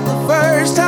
like the first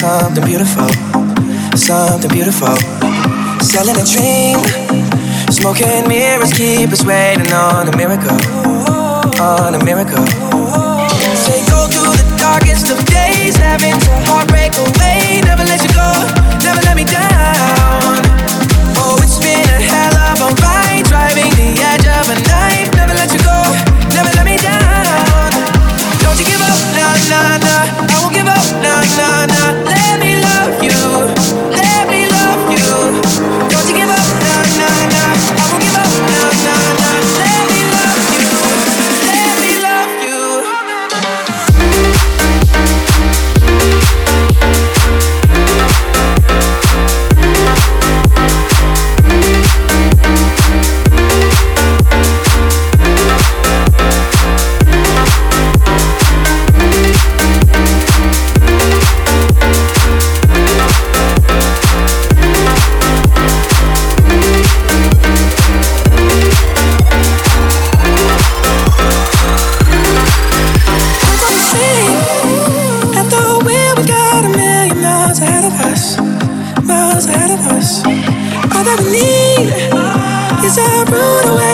something beautiful, something beautiful. Selling a dream, smoking mirrors keep us waiting on a miracle, on a miracle. Say go through the darkest of days, having to heartbreak away. Never let you nah, nah. I won't give up, nah, nah, nah.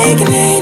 You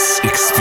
Express.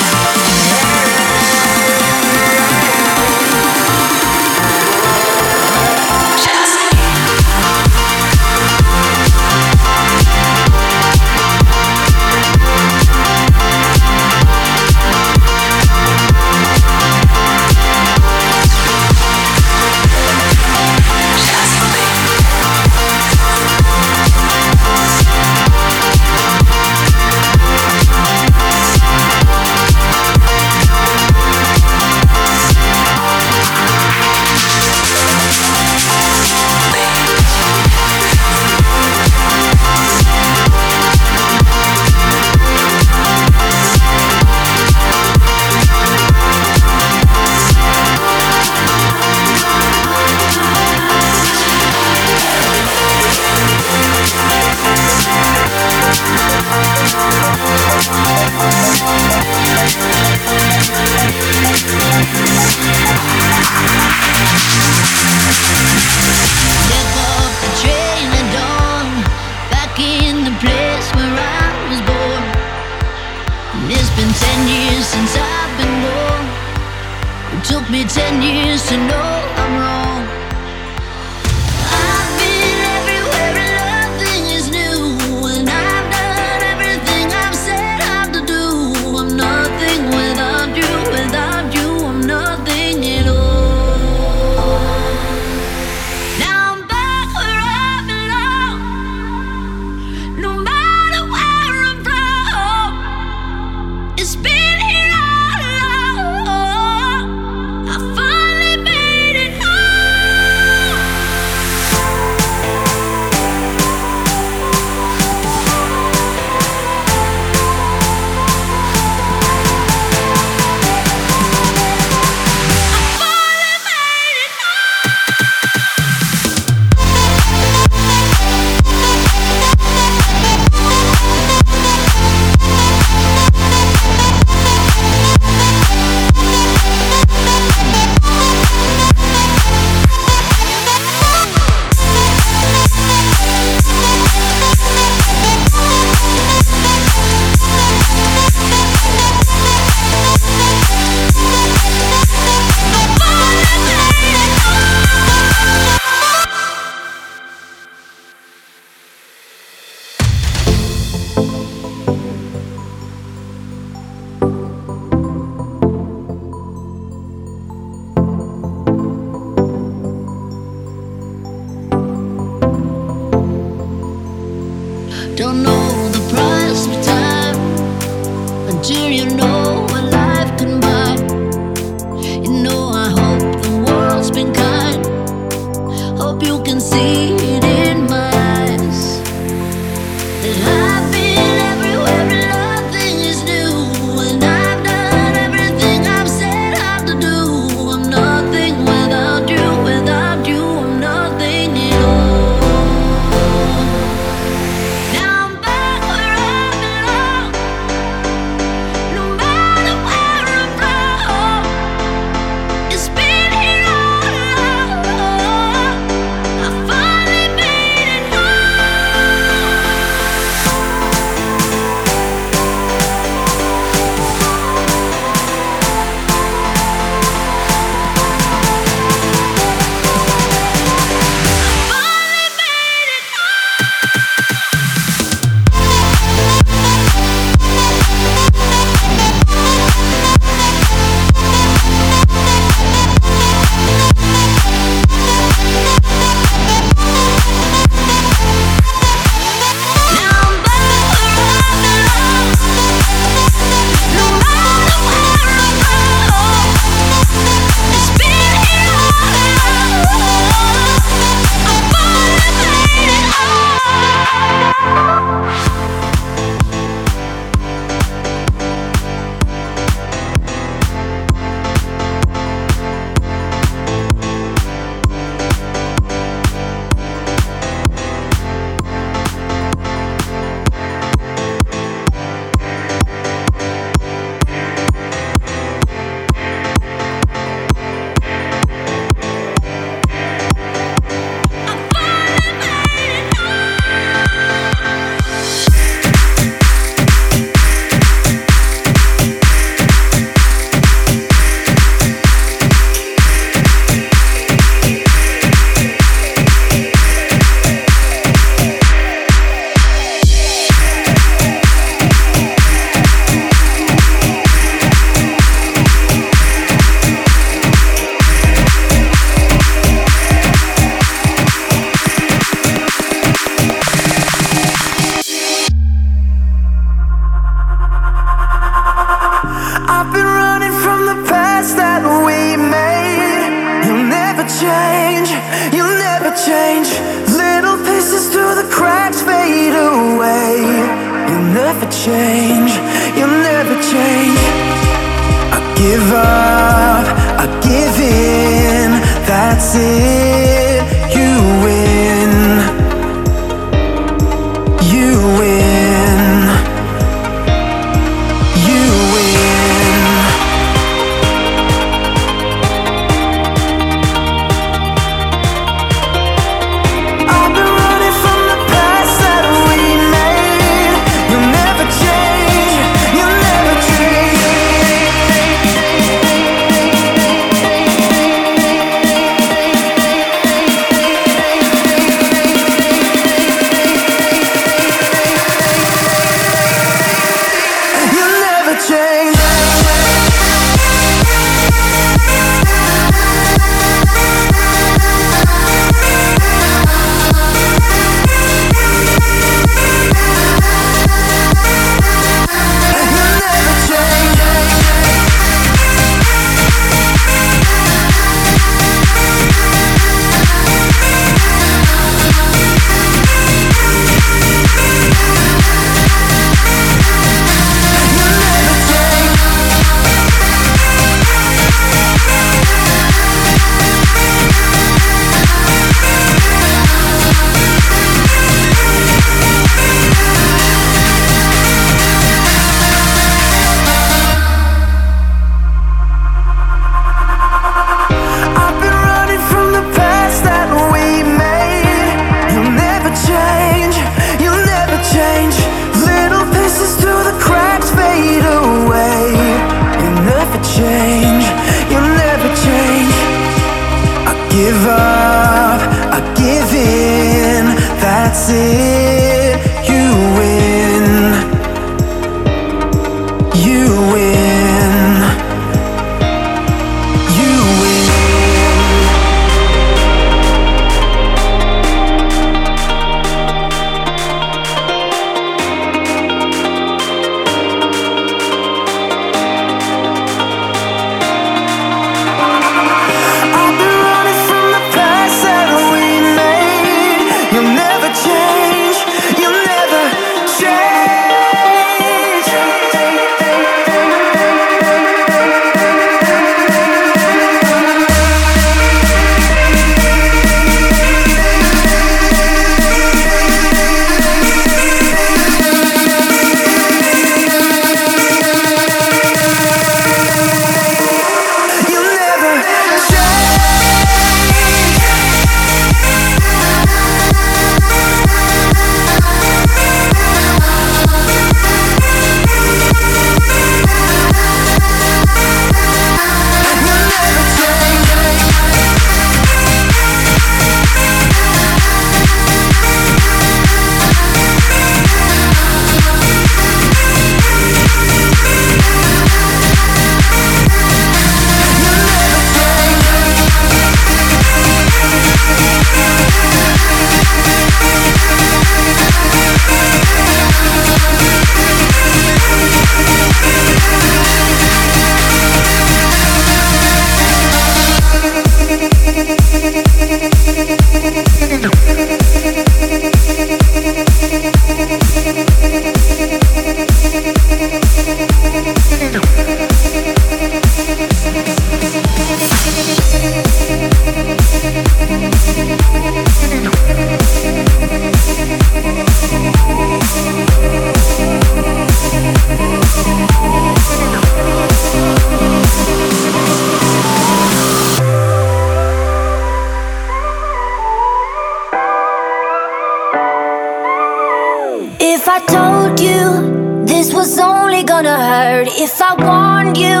If I told you this was only gonna hurt, if I warned you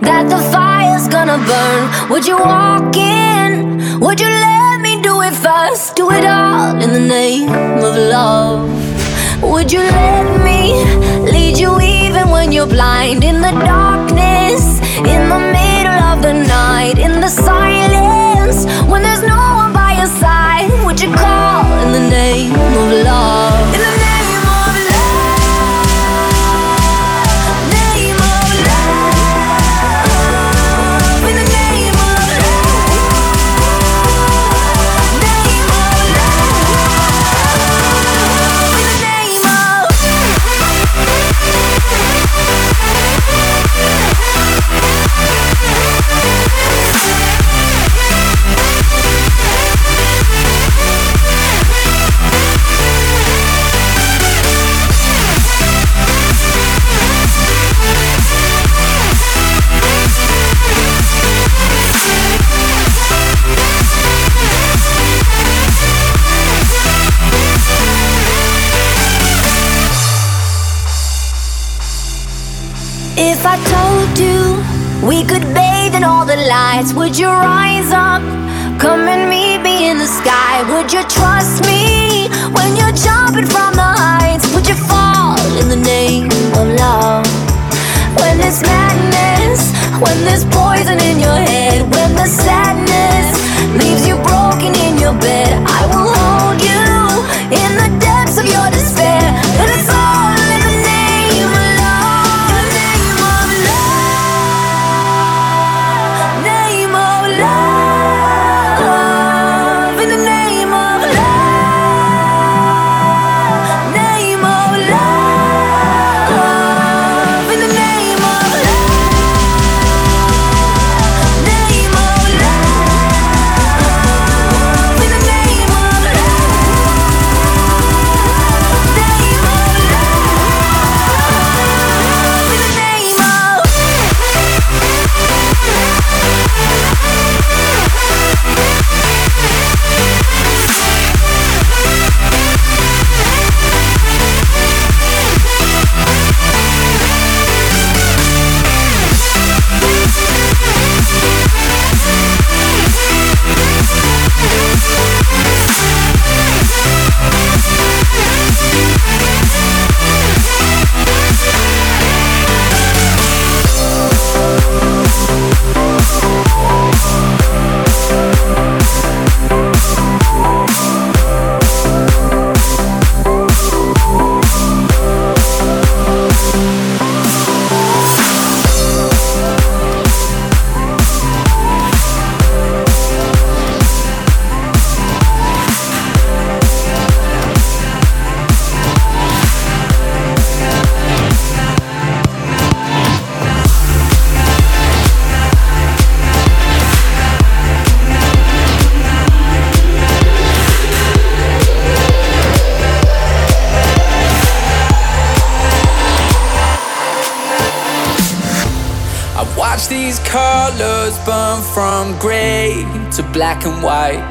that the fire's gonna burn, would you walk in? Would you let me do it first? Do it all in the name of love. Would you let me lead you even when you're blind? In the darkness, in the middle of the night, in the silence, when there's no one by your side, would you call in the name of love? If I told you we could bathe in all the lights, would you rise up? Come and meet me in the sky. Would you trust me when you're jumping from the heights? Would you fall in the name of love? When there's madness, when there's poison in your head, when the sadness and white.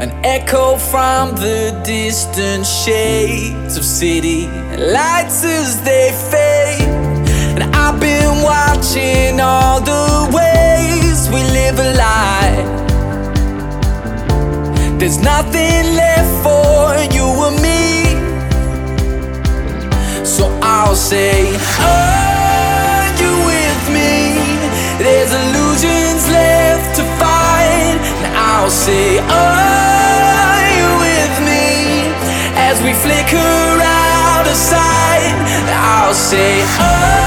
An echo from the distant shades of city lights as they fade. And I've been watching all the ways we live a lie. There's nothing left for you or me. So I'll say say, Are you with me? As we flicker out of sight, I'll say, Oh.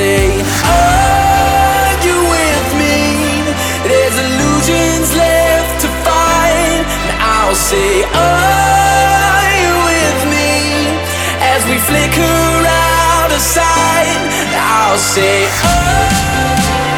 say, Are you with me? There's illusions left to find. And I'll say, Are you with me? As we flicker out of sight, I'll say, Are.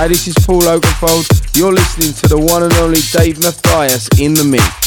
Hi, this is Paul Oakenfold. You're listening to the one and only Dave Matthias in the mix.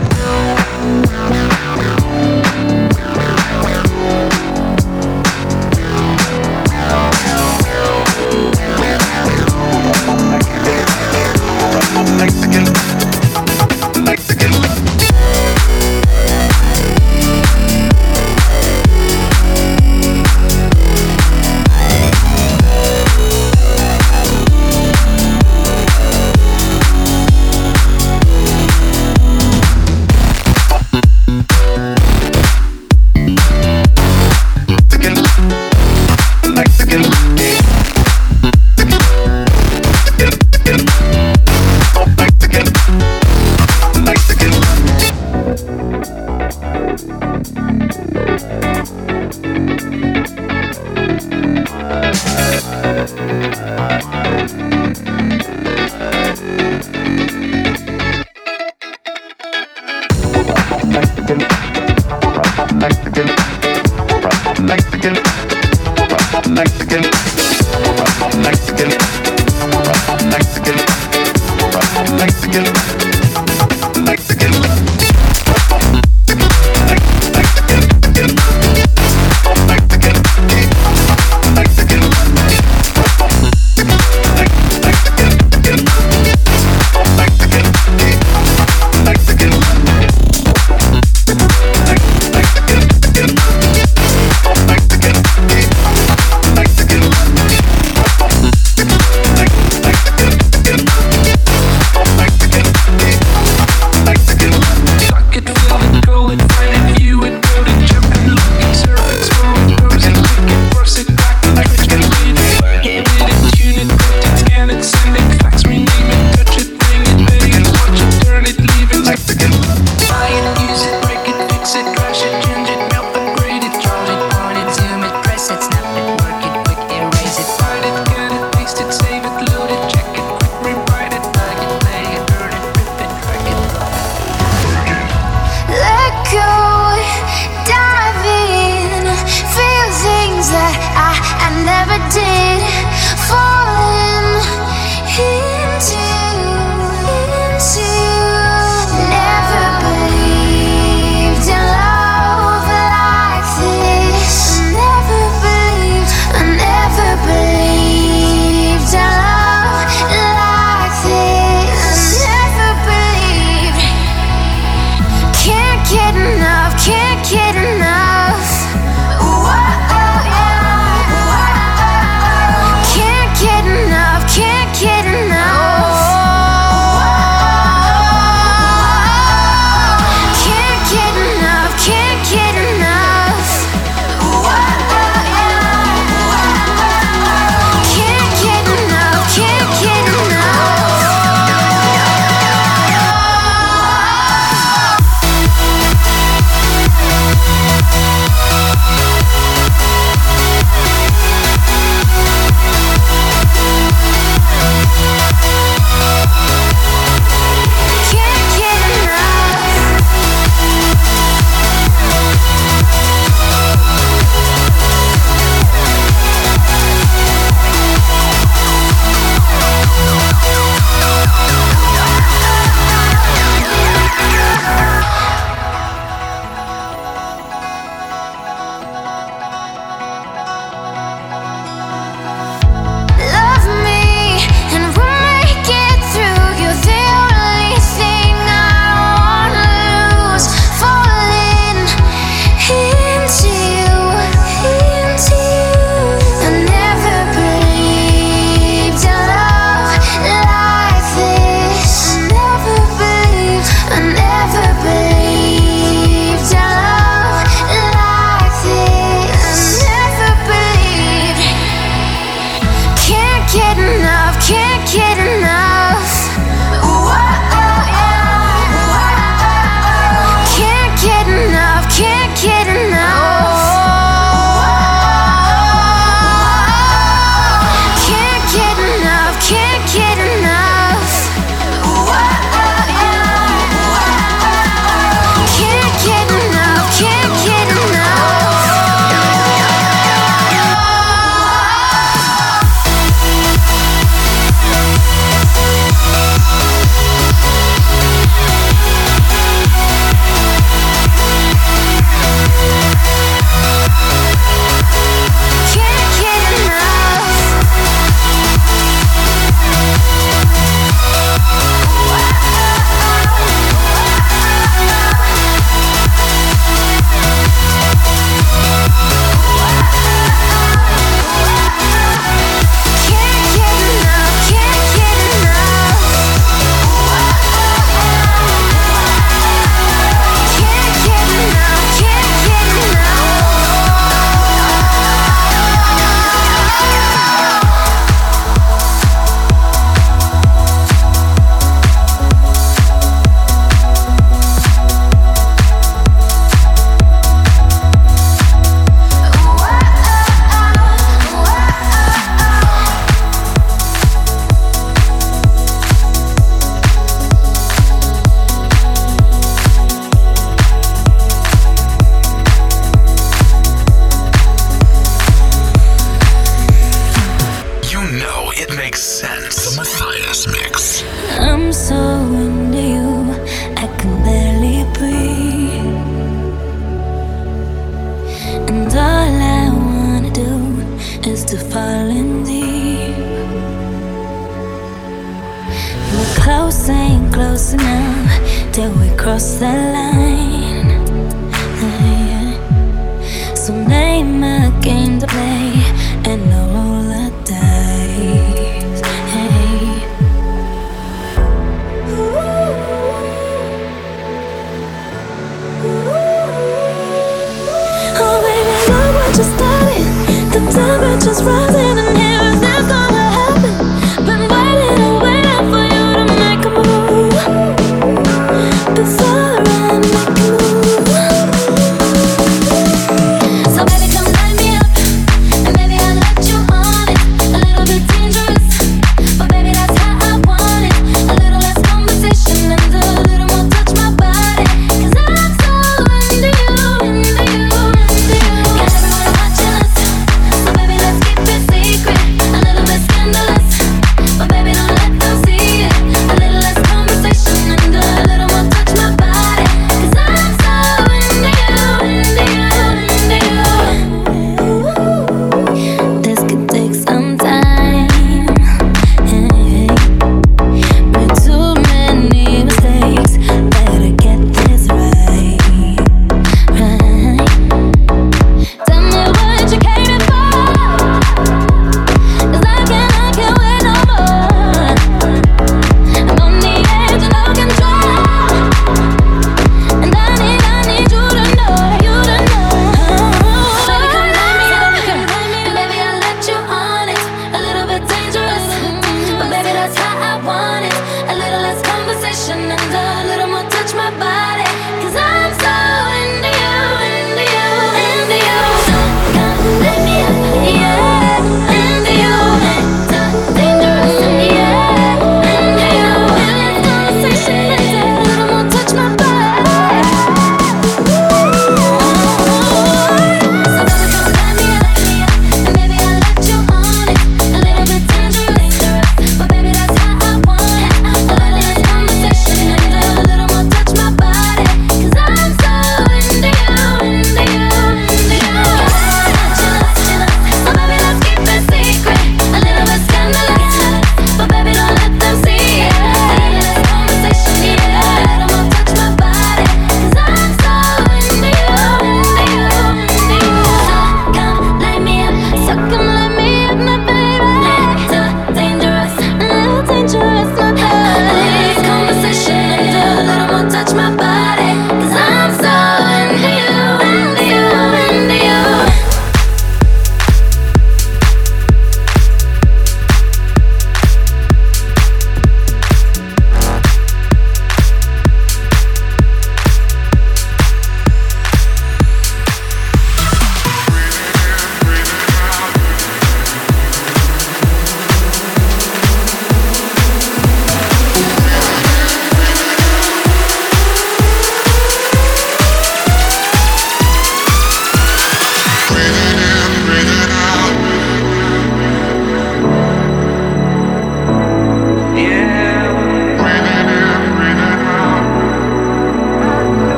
Format it.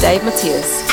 Dave Matthias.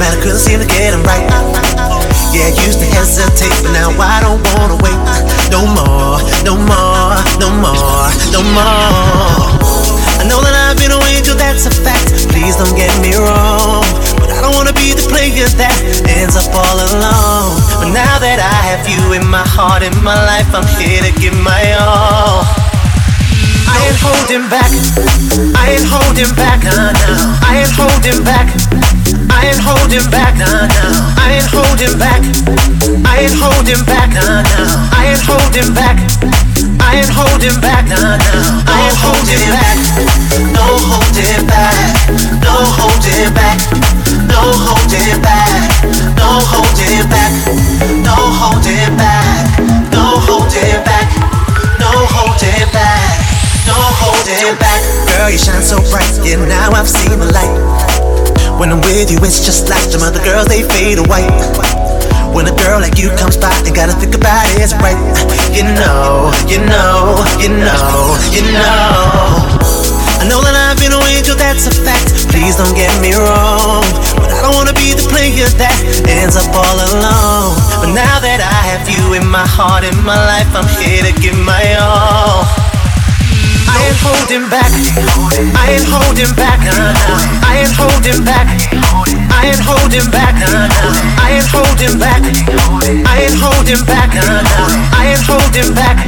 Man, I couldn't seem to get them right. Yeah, I used to hesitate, but now I don't wanna wait. No more, no more, no more, no more. I know that I've been a angel, that's a fact. Please don't get me wrong. But I don't wanna be the player that ends up all alone. But now that I have you in my heart, in my life, I'm here to give my all. I ain't holding back. I ain't holding back. I ain't holding back. I ain't holding back. Nah, nah. I ain't holding back. I ain't holding back. Nah, nah. I ain't holding back. I ain't holding back. Nah, nah. I ain't holding back. No holding back. No holding back. No holding back. No holding back. No holding back. No holding back. No holding back. No holding back. Girl, you shine so bright. Yeah, now I've seen the light. When I'm with you, it's just like some other girls, they fade away. When a girl like you comes by, they gotta think about it, it's right. You know, you know, you know, you know. I know that I've been an angel, that's a fact. Please don't get me wrong. But I don't wanna be the player that ends up all alone. But now that I have you in my heart, in my life, I'm here to give my all. I ain't holding back. I ain't holding back. I ain't holding back. I ain't holding back. I ain't holding back. I ain't holding back. I ain't holding back.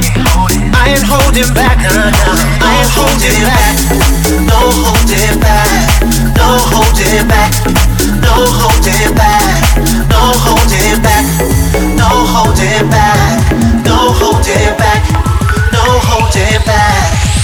I ain't holding back. I ain't holding back. No holding back. No holding back. No holding back. No holding back. No holding back. No holding back. No holding back.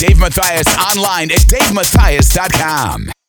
Dave Matthias online at DaveMatthias.com.